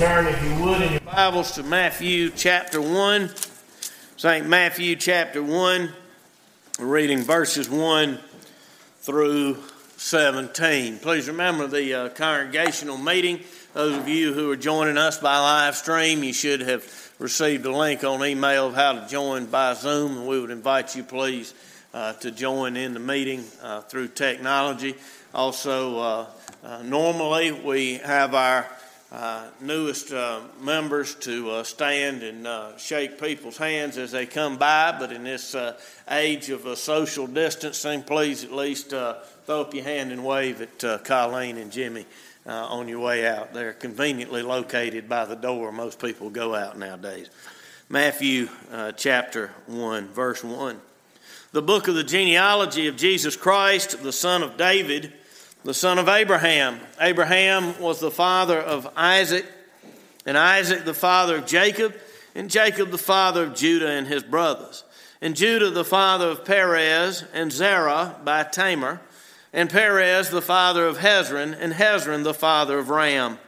turn, if you would, in your Bibles to Matthew chapter 1. St. Matthew chapter 1, reading verses 1 through 17. Please remember the uh, congregational meeting. Those of you who are joining us by live stream, you should have received a link on email of how to join by Zoom, and we would invite you, please, uh, to join in the meeting uh, through technology. Also, uh, uh, normally we have our uh, newest uh, members to uh, stand and uh, shake people's hands as they come by, but in this uh, age of social distancing, please at least throw up your hand and wave at Colleen and Jimmy on your way out. They're conveniently located by the door most people go out nowadays. Matthew chapter 1, verse 1. The book of the genealogy of Jesus Christ, the son of David the son of Abraham. Abraham was the father of Isaac, and Isaac the father of Jacob, and Jacob the father of Judah and his brothers, and Judah the father of Perez and Zerah by Tamar, and Perez the father of Hezron, and Hezron the father of Ram,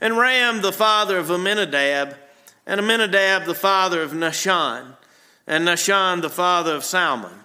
and Ram the father of Amminadab, and Amminadab the father of Nahshon, and Nahshon the father of Salmon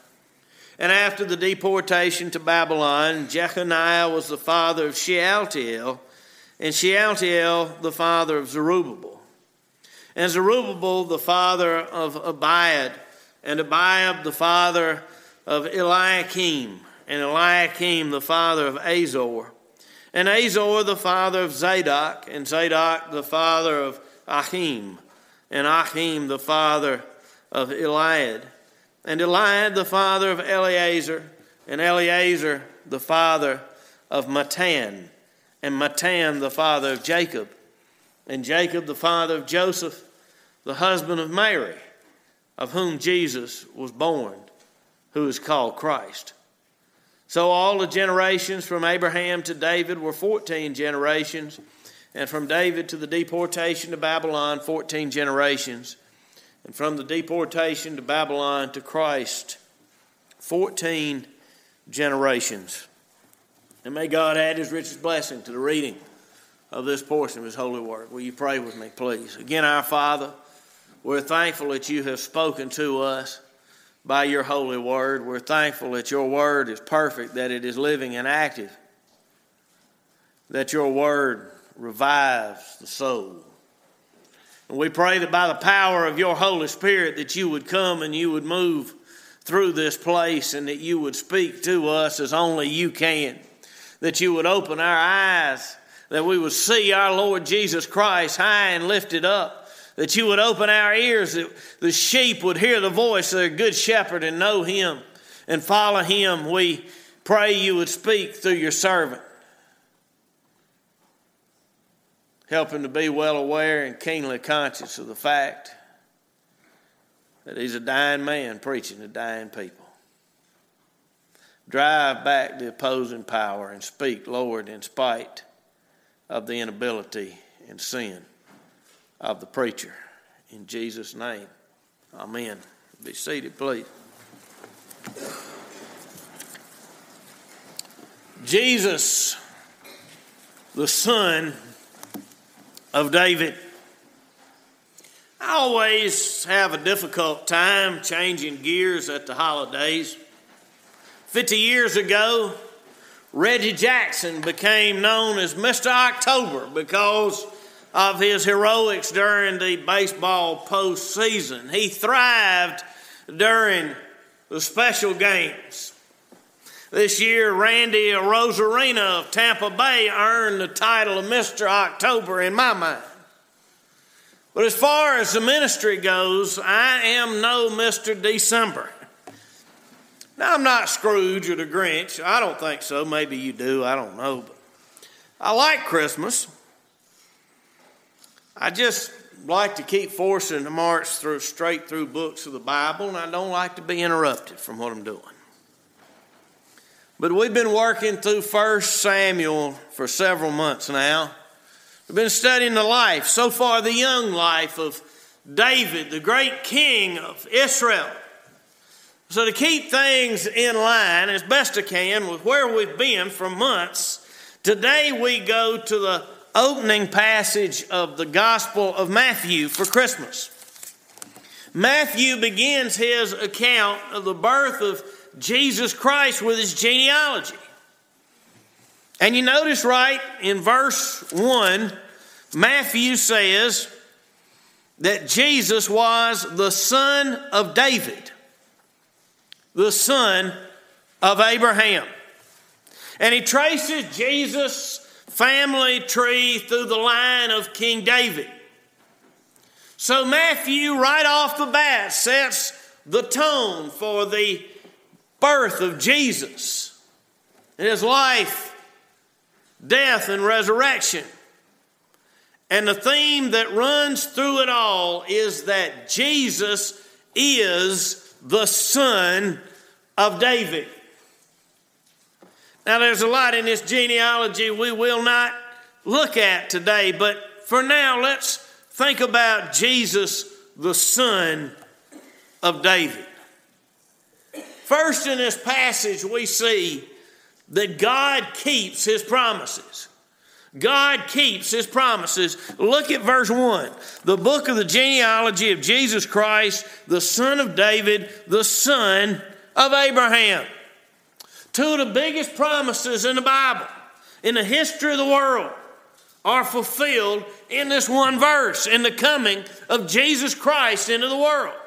and after the deportation to Babylon, Jeconiah was the father of Shealtiel, and Shealtiel the father of Zerubbabel. And Zerubbabel the father of Abiud, and Abiud the father of Eliakim, and Eliakim the father of Azor, and Azor the father of Zadok, and Zadok the father of Achim, and Achim the father of Eliud and Eliud the father of Eleazar, and Eleazar the father of Matthan, and Matthan the father of Jacob, and Jacob the father of Joseph, the husband of Mary, of whom Jesus was born, who is called Christ. So all the generations from Abraham to David were 14 generations, and from David to the deportation to Babylon, 14 generations and from the deportation to Babylon to Christ, 14 generations. And may God add his richest blessing to the reading of this portion of his holy word. Will you pray with me, please? Again, our Father, we're thankful that you have spoken to us by your holy word. We're thankful that your word is perfect, that it is living and active, that your word revives the soul. We pray that by the power of your Holy Spirit that you would come and you would move through this place and that you would speak to us as only you can. That you would open our eyes, that we would see our Lord Jesus Christ high and lifted up. That you would open our ears, that the sheep would hear the voice of their good shepherd and know him and follow him. We pray you would speak through your servant. Help him to be well aware and keenly conscious of the fact that he's a dying man preaching to dying people. Drive back the opposing power and speak, Lord, in spite of the inability and sin of the preacher. In Jesus' name, amen. Be seated, please. Jesus, the Son of David. I always have a difficult time changing gears at the holidays. 50 years ago, Reggie Jackson became known as Mr. October because of his heroics during the baseball postseason. He thrived during the special games. This year, Randy Arozarena of Tampa Bay earned the title of Mr. October in my mind. But as far as the ministry goes, I am no Mr. December. Now, I'm not Scrooge or the Grinch. I don't think so. Maybe you do. I don't know. But I like Christmas. I just like to keep forcing to march through straight through books of the Bible, and I don't like to be interrupted from what I'm doing. But we've been working through 1 Samuel for several months now. We've been studying the life, so far, the young life of David, the great king of Israel. So, to keep things in line as best I can with where we've been for months, today we go to the opening passage of the Gospel of Matthew for Christmas. Matthew begins his account of the birth of Jesus Christ with his genealogy. And you notice right in verse 1, Matthew says that Jesus was the son of David, the son of Abraham. And he traces Jesus' family tree through the line of King David. So Matthew, right off the bat, sets the tone for the birth of Jesus, and his life, death, and resurrection. And the theme that runs through it all is that Jesus is the son of David. Now, there's a lot in this genealogy we will not look at today, but for now, let's think about Jesus, the son of David. First, in this passage, we see that God keeps his promises. God keeps his promises. Look at verse 1. The book of the genealogy of Jesus Christ, the son of David, the son of Abraham. Two of the biggest promises in the Bible, in the history of the world, are fulfilled in this one verse in the coming of Jesus Christ into the world.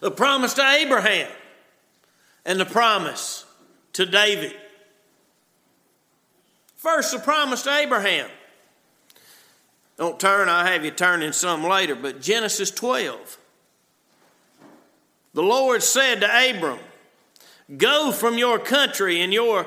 The promise to Abraham and the promise to David. First, the promise to Abraham. Don't turn, I'll have you turn in some later, but Genesis 12. The Lord said to Abram, Go from your country and your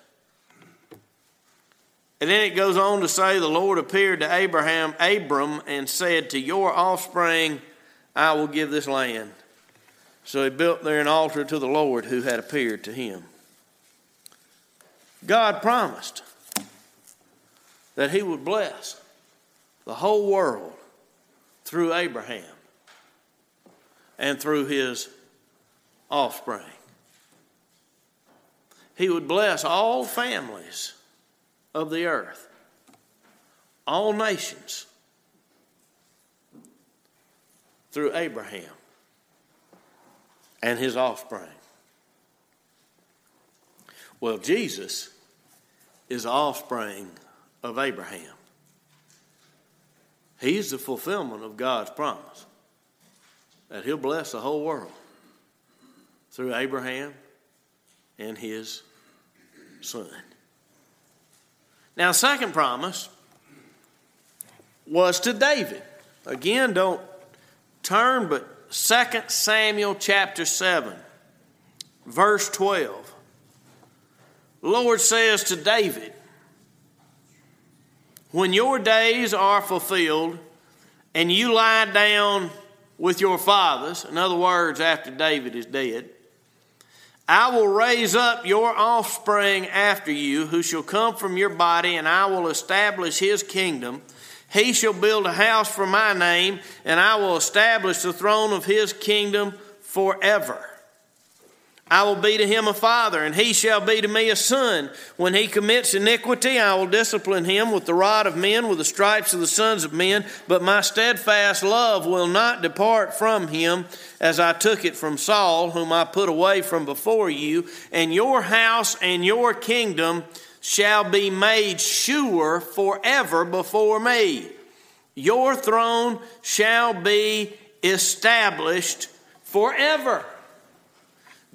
And then it goes on to say, The Lord appeared to Abraham, Abram, and said, To your offspring I will give this land. So he built there an altar to the Lord who had appeared to him. God promised that he would bless the whole world through Abraham and through his offspring. He would bless all families of the earth, all nations, through Abraham and his offspring. Well, Jesus is offspring of Abraham. He's the fulfillment of God's promise that he'll bless the whole world through Abraham and his son. Now, second promise was to David. Again, don't turn, but 2 Samuel chapter 7, verse 12. The Lord says to David, When your days are fulfilled and you lie down with your fathers, in other words, after David is dead, I will raise up your offspring after you, who shall come from your body, and I will establish his kingdom. He shall build a house for my name, and I will establish the throne of his kingdom forever. I will be to him a father, and he shall be to me a son. When he commits iniquity, I will discipline him with the rod of men, with the stripes of the sons of men. But my steadfast love will not depart from him, as I took it from Saul, whom I put away from before you. And your house and your kingdom shall be made sure forever before me. Your throne shall be established forever.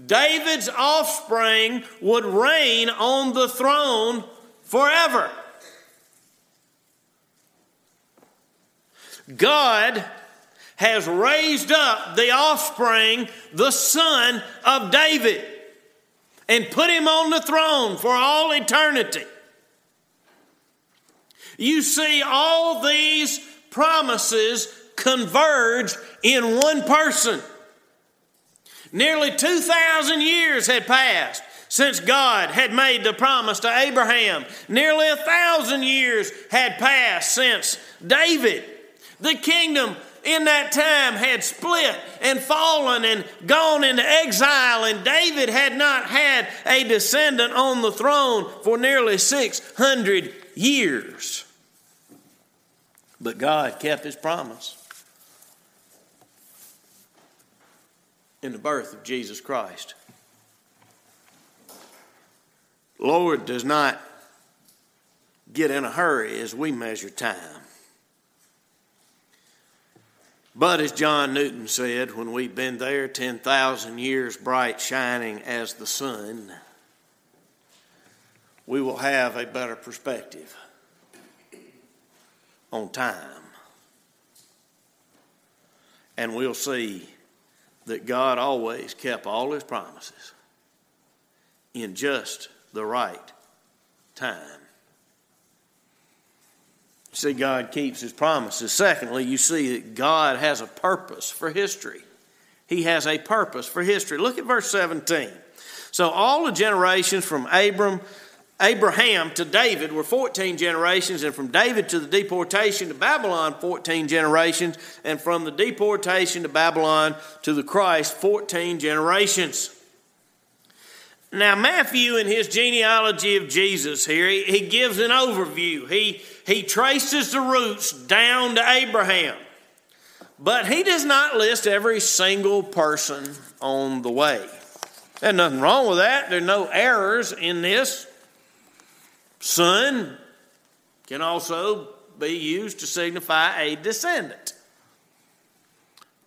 David's offspring would reign on the throne forever. God has raised up the offspring, the son of David, and put him on the throne for all eternity. You see, all these promises converge in one person. Nearly 2,000 years had passed since God had made the promise to Abraham. Nearly a thousand years had passed since David. The kingdom in that time had split and fallen and gone into exile, and David had not had a descendant on the throne for nearly 600 years. But God kept his promise. In the birth of Jesus Christ. Lord does not get in a hurry as we measure time. But as John Newton said, when we've been there 10,000 years bright shining as the sun, we will have a better perspective on time. And we'll see that God always kept all his promises in just the right time. You see, God keeps his promises. Secondly, you see that God has a purpose for history. He has a purpose for history. Look at verse 17. So, all the generations from Abram Abraham to David were 14 generations, and from David to the deportation to Babylon, 14 generations, and from the deportation to Babylon to the Christ, 14 generations. Now, Matthew, in his genealogy of Jesus here, he, he gives an overview. He, he traces the roots down to Abraham, but he does not list every single person on the way. There's nothing wrong with that, there are no errors in this. Son can also be used to signify a descendant.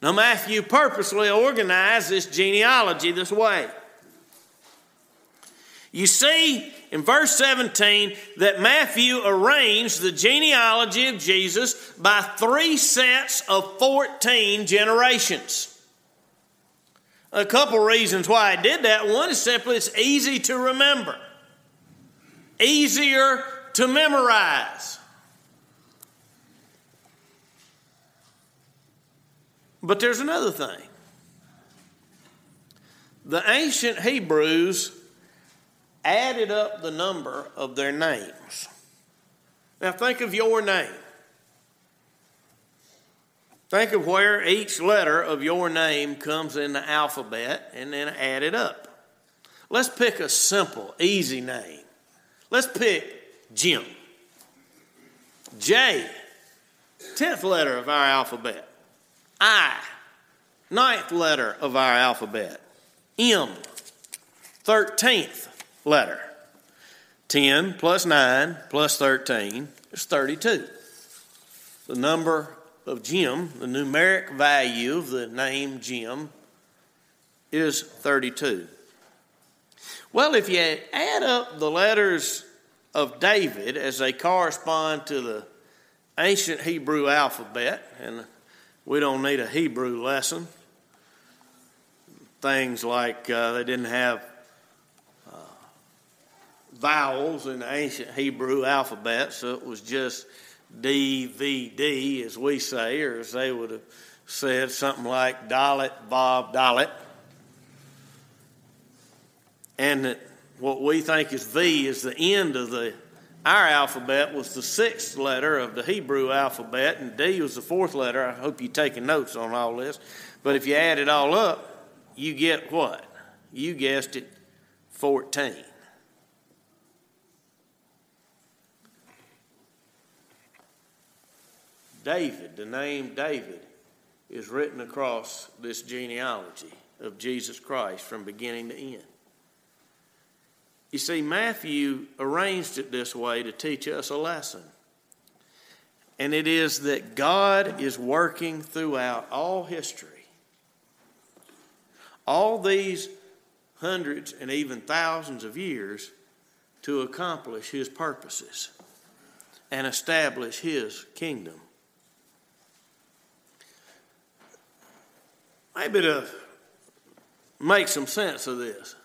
Now, Matthew purposely organized this genealogy this way. You see in verse 17 that Matthew arranged the genealogy of Jesus by three sets of 14 generations. A couple reasons why I did that. One is simply it's easy to remember easier to memorize. But there's another thing. The ancient Hebrews added up the number of their names. Now think of your name. Think of where each letter of your name comes in the alphabet and then add it up. Let's pick a simple, easy name. Let's pick Jim. J, 10th letter of our alphabet. I, ninth letter of our alphabet. M, 13th letter. 10 plus 9 plus 13 is 32. The number of Jim, the numeric value of the name Jim, is 32. Well, if you add up the letters of David as they correspond to the ancient Hebrew alphabet, and we don't need a Hebrew lesson. Things like uh, they didn't have uh, vowels in the ancient Hebrew alphabet, so it was just D, V, D, as we say, or as they would have said something like Dalet, Vav, Dalet and that what we think is V is the end of the our alphabet was the sixth letter of the Hebrew alphabet, and D was the fourth letter. I hope you're taking notes on all this. But if you add it all up, you get what? You guessed it, 14. David, the name David, is written across this genealogy of Jesus Christ from beginning to end. You see, Matthew arranged it this way to teach us a lesson. And it is that God is working throughout all history. All these hundreds and even thousands of years to accomplish His purposes and establish His kingdom. Maybe to make some sense of this,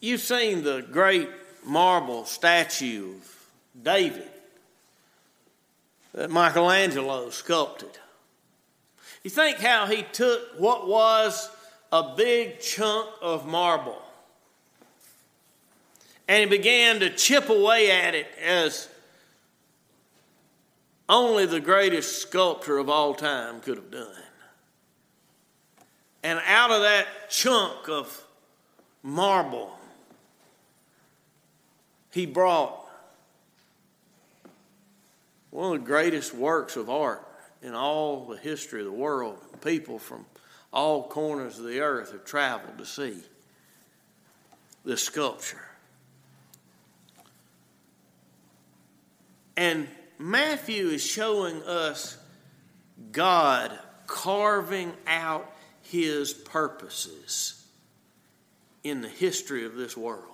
you've seen the great marble statue of David that Michelangelo sculpted. You think how he took what was a big chunk of marble and he began to chip away at it as only the greatest sculptor of all time could have done. And out of that chunk of marble, he brought one of the greatest works of art in all the history of the world. People from all corners of the earth have traveled to see this sculpture. And Matthew is showing us God carving out his purposes in the history of this world.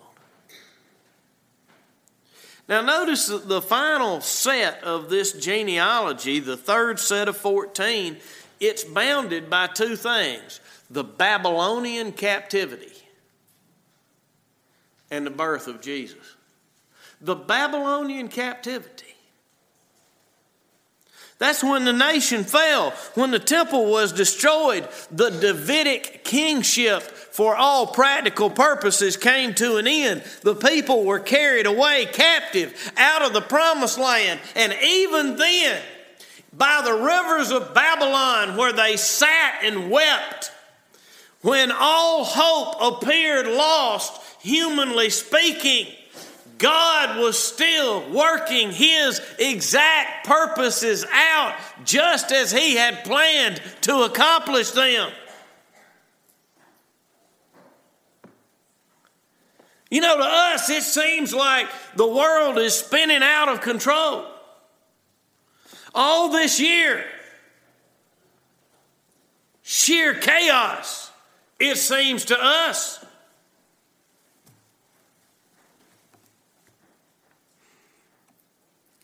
Now, notice the final set of this genealogy, the third set of 14, it's bounded by two things the Babylonian captivity and the birth of Jesus. The Babylonian captivity. That's when the nation fell, when the temple was destroyed. The Davidic kingship, for all practical purposes, came to an end. The people were carried away captive out of the promised land. And even then, by the rivers of Babylon, where they sat and wept, when all hope appeared lost, humanly speaking, God was still working His exact purposes out just as He had planned to accomplish them. You know, to us, it seems like the world is spinning out of control. All this year, sheer chaos, it seems to us.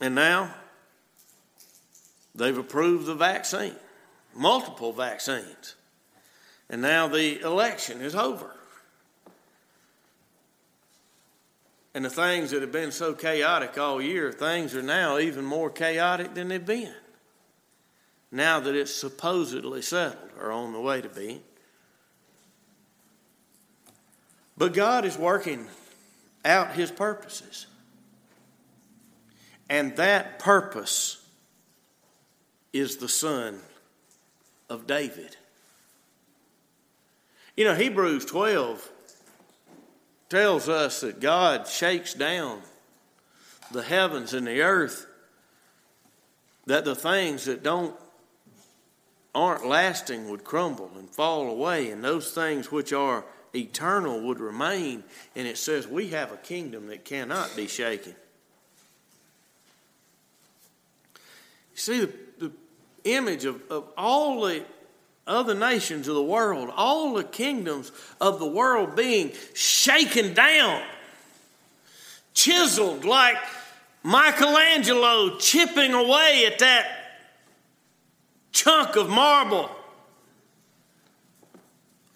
And now they've approved the vaccine, multiple vaccines. And now the election is over. And the things that have been so chaotic all year, things are now even more chaotic than they've been. Now that it's supposedly settled or on the way to be. But God is working out His purposes. And that purpose is the son of David. You know, Hebrews 12 tells us that God shakes down the heavens and the earth, that the things that don't aren't lasting would crumble and fall away, and those things which are eternal would remain. And it says we have a kingdom that cannot be shaken. You see the, the image of, of all the other nations of the world, all the kingdoms of the world being shaken down, chiseled like Michelangelo chipping away at that chunk of marble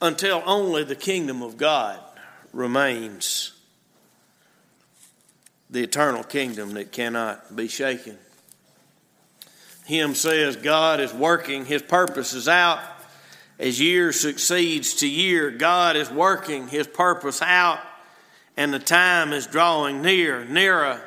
until only the kingdom of God remains the eternal kingdom that cannot be shaken. Hymn says God is working his purposes out as year succeeds to year. God is working his purpose out, and the time is drawing near, nearer,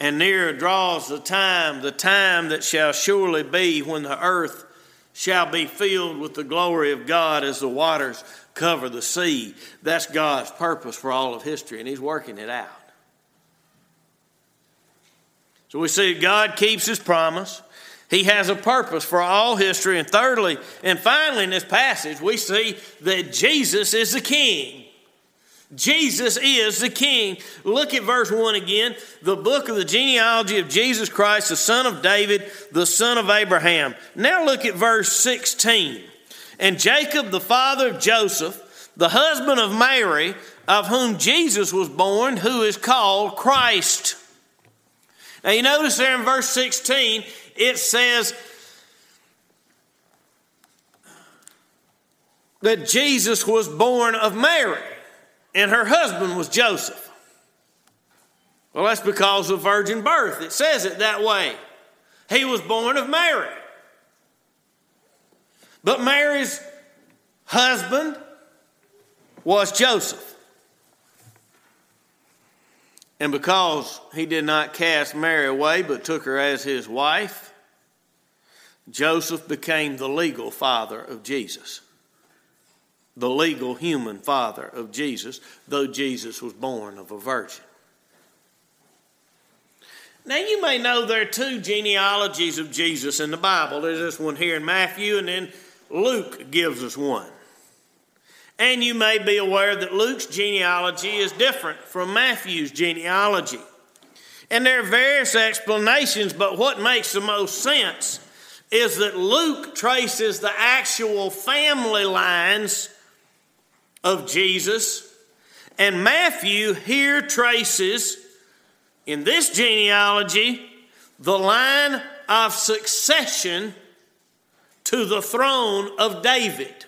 and nearer draws the time, the time that shall surely be when the earth shall be filled with the glory of God as the waters cover the sea. That's God's purpose for all of history, and He's working it out. So we see God keeps His promise. He has a purpose for all history. And thirdly, and finally, in this passage, we see that Jesus is the King. Jesus is the King. Look at verse 1 again. The book of the genealogy of Jesus Christ, the son of David, the son of Abraham. Now look at verse 16. And Jacob, the father of Joseph, the husband of Mary, of whom Jesus was born, who is called Christ. Now you notice there in verse 16, it says that Jesus was born of Mary and her husband was Joseph. Well, that's because of virgin birth. It says it that way. He was born of Mary. But Mary's husband was Joseph. And because he did not cast Mary away but took her as his wife, Joseph became the legal father of Jesus. The legal human father of Jesus, though Jesus was born of a virgin. Now, you may know there are two genealogies of Jesus in the Bible. There's this one here in Matthew, and then Luke gives us one. And you may be aware that Luke's genealogy is different from Matthew's genealogy. And there are various explanations, but what makes the most sense is that Luke traces the actual family lines of Jesus, and Matthew here traces, in this genealogy, the line of succession to the throne of David.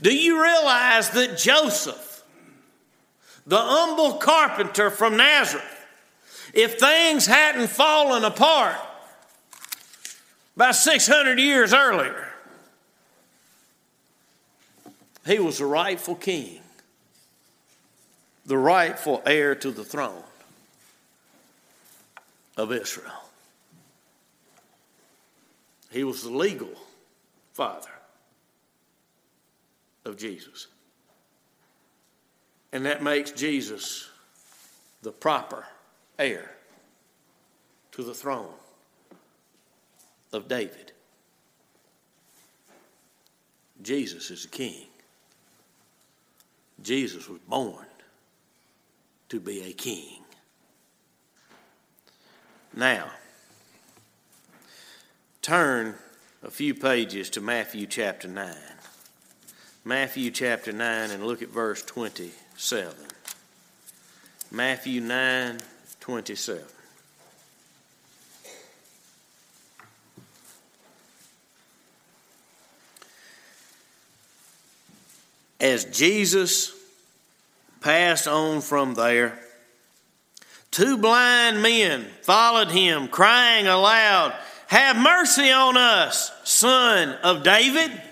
Do you realize that Joseph, the humble carpenter from Nazareth, if things hadn't fallen apart about 600 years earlier, he was the rightful king, the rightful heir to the throne of Israel. He was the legal father of Jesus. And that makes Jesus the proper heir to the throne of David. Jesus is the king. Jesus was born to be a king. Now, turn a few pages to Matthew chapter 9. Matthew chapter 9 and look at verse 27. Matthew 9 27. As Jesus passed on from there, two blind men followed him, crying aloud, Have mercy on us, son of David.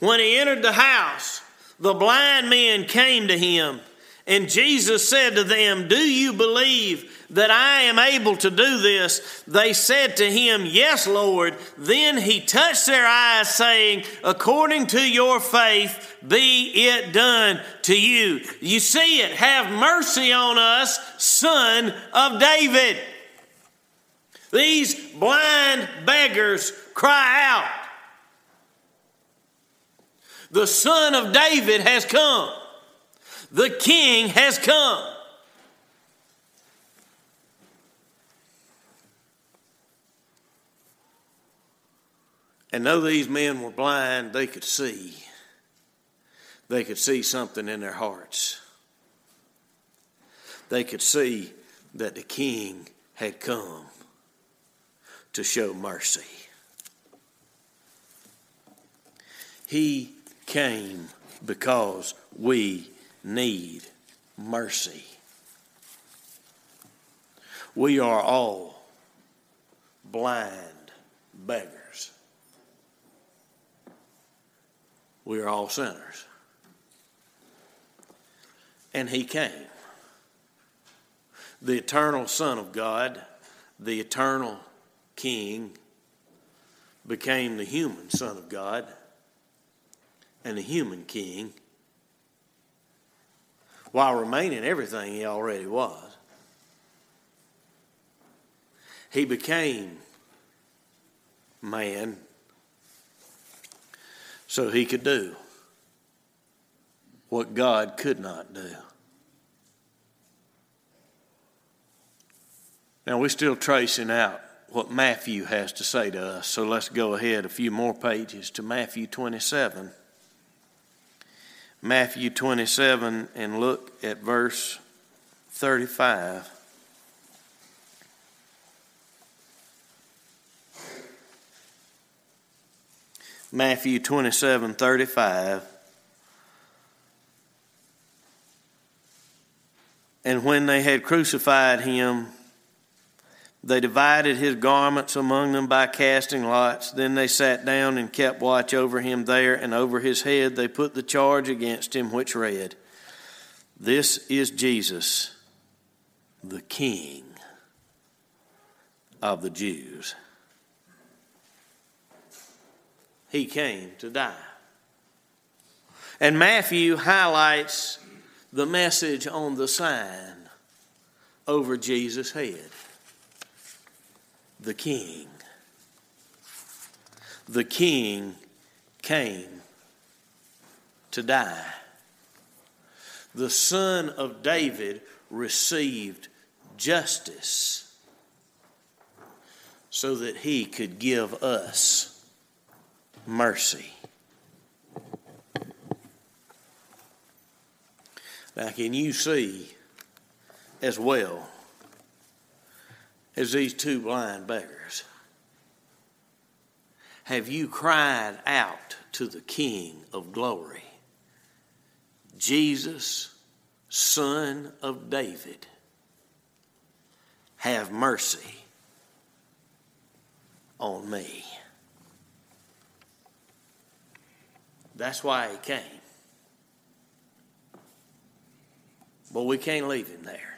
When he entered the house, the blind men came to him, and Jesus said to them, Do you believe that I am able to do this? They said to him, Yes, Lord. Then he touched their eyes, saying, According to your faith, be it done to you. You see it. Have mercy on us, son of David. These blind beggars cry out. The Son of David has come. The King has come. And though these men were blind, they could see. They could see something in their hearts. They could see that the King had come to show mercy. He came because we need mercy. We are all blind beggars. We are all sinners. And He came. The eternal Son of God, the eternal King, became the human Son of God and a human king while remaining everything he already was. He became man so he could do what God could not do. Now, we're still tracing out what Matthew has to say to us, so let's go ahead a few more pages to Matthew 27. Matthew 27 and look at verse 35. Matthew 27 35. And when they had crucified him, they divided his garments among them by casting lots. Then they sat down and kept watch over him there, and over his head they put the charge against him, which read, This is Jesus, the King of the Jews. He came to die. And Matthew highlights the message on the sign over Jesus' head the King. The King came to die. The Son of David received justice so that he could give us mercy. Now, can you see as well as these two blind beggars? Have you cried out to the King of glory, Jesus, Son of David? Have mercy on me. That's why he came. But we can't leave him there.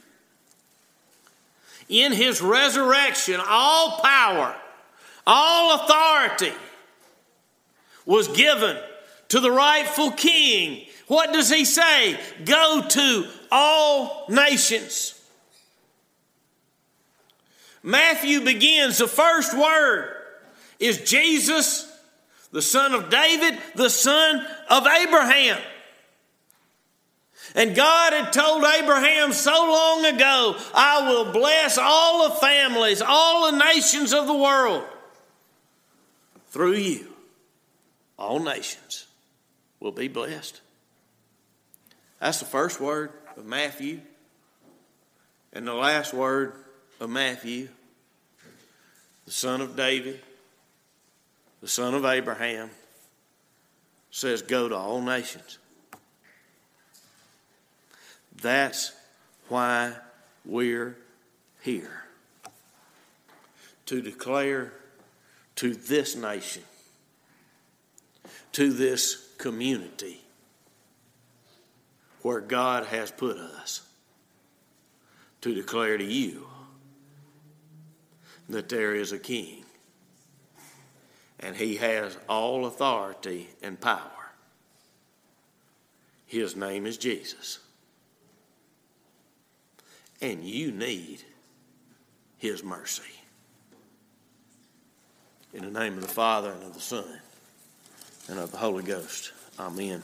In his resurrection, all power, all authority was given to the rightful king. What does he say? Go to all nations. Matthew begins, the first word is Jesus, the son of David, the son of Abraham. And God had told Abraham so long ago, I will bless all the families, all the nations of the world through you. All nations will be blessed. That's the first word of Matthew. And the last word of Matthew, the son of David, the son of Abraham, says, Go to all nations. That's why we're here. To declare to this nation, to this community where God has put us, to declare to you that there is a king and he has all authority and power. His name is Jesus. And you need his mercy. In the name of the Father and of the Son and of the Holy Ghost. Amen.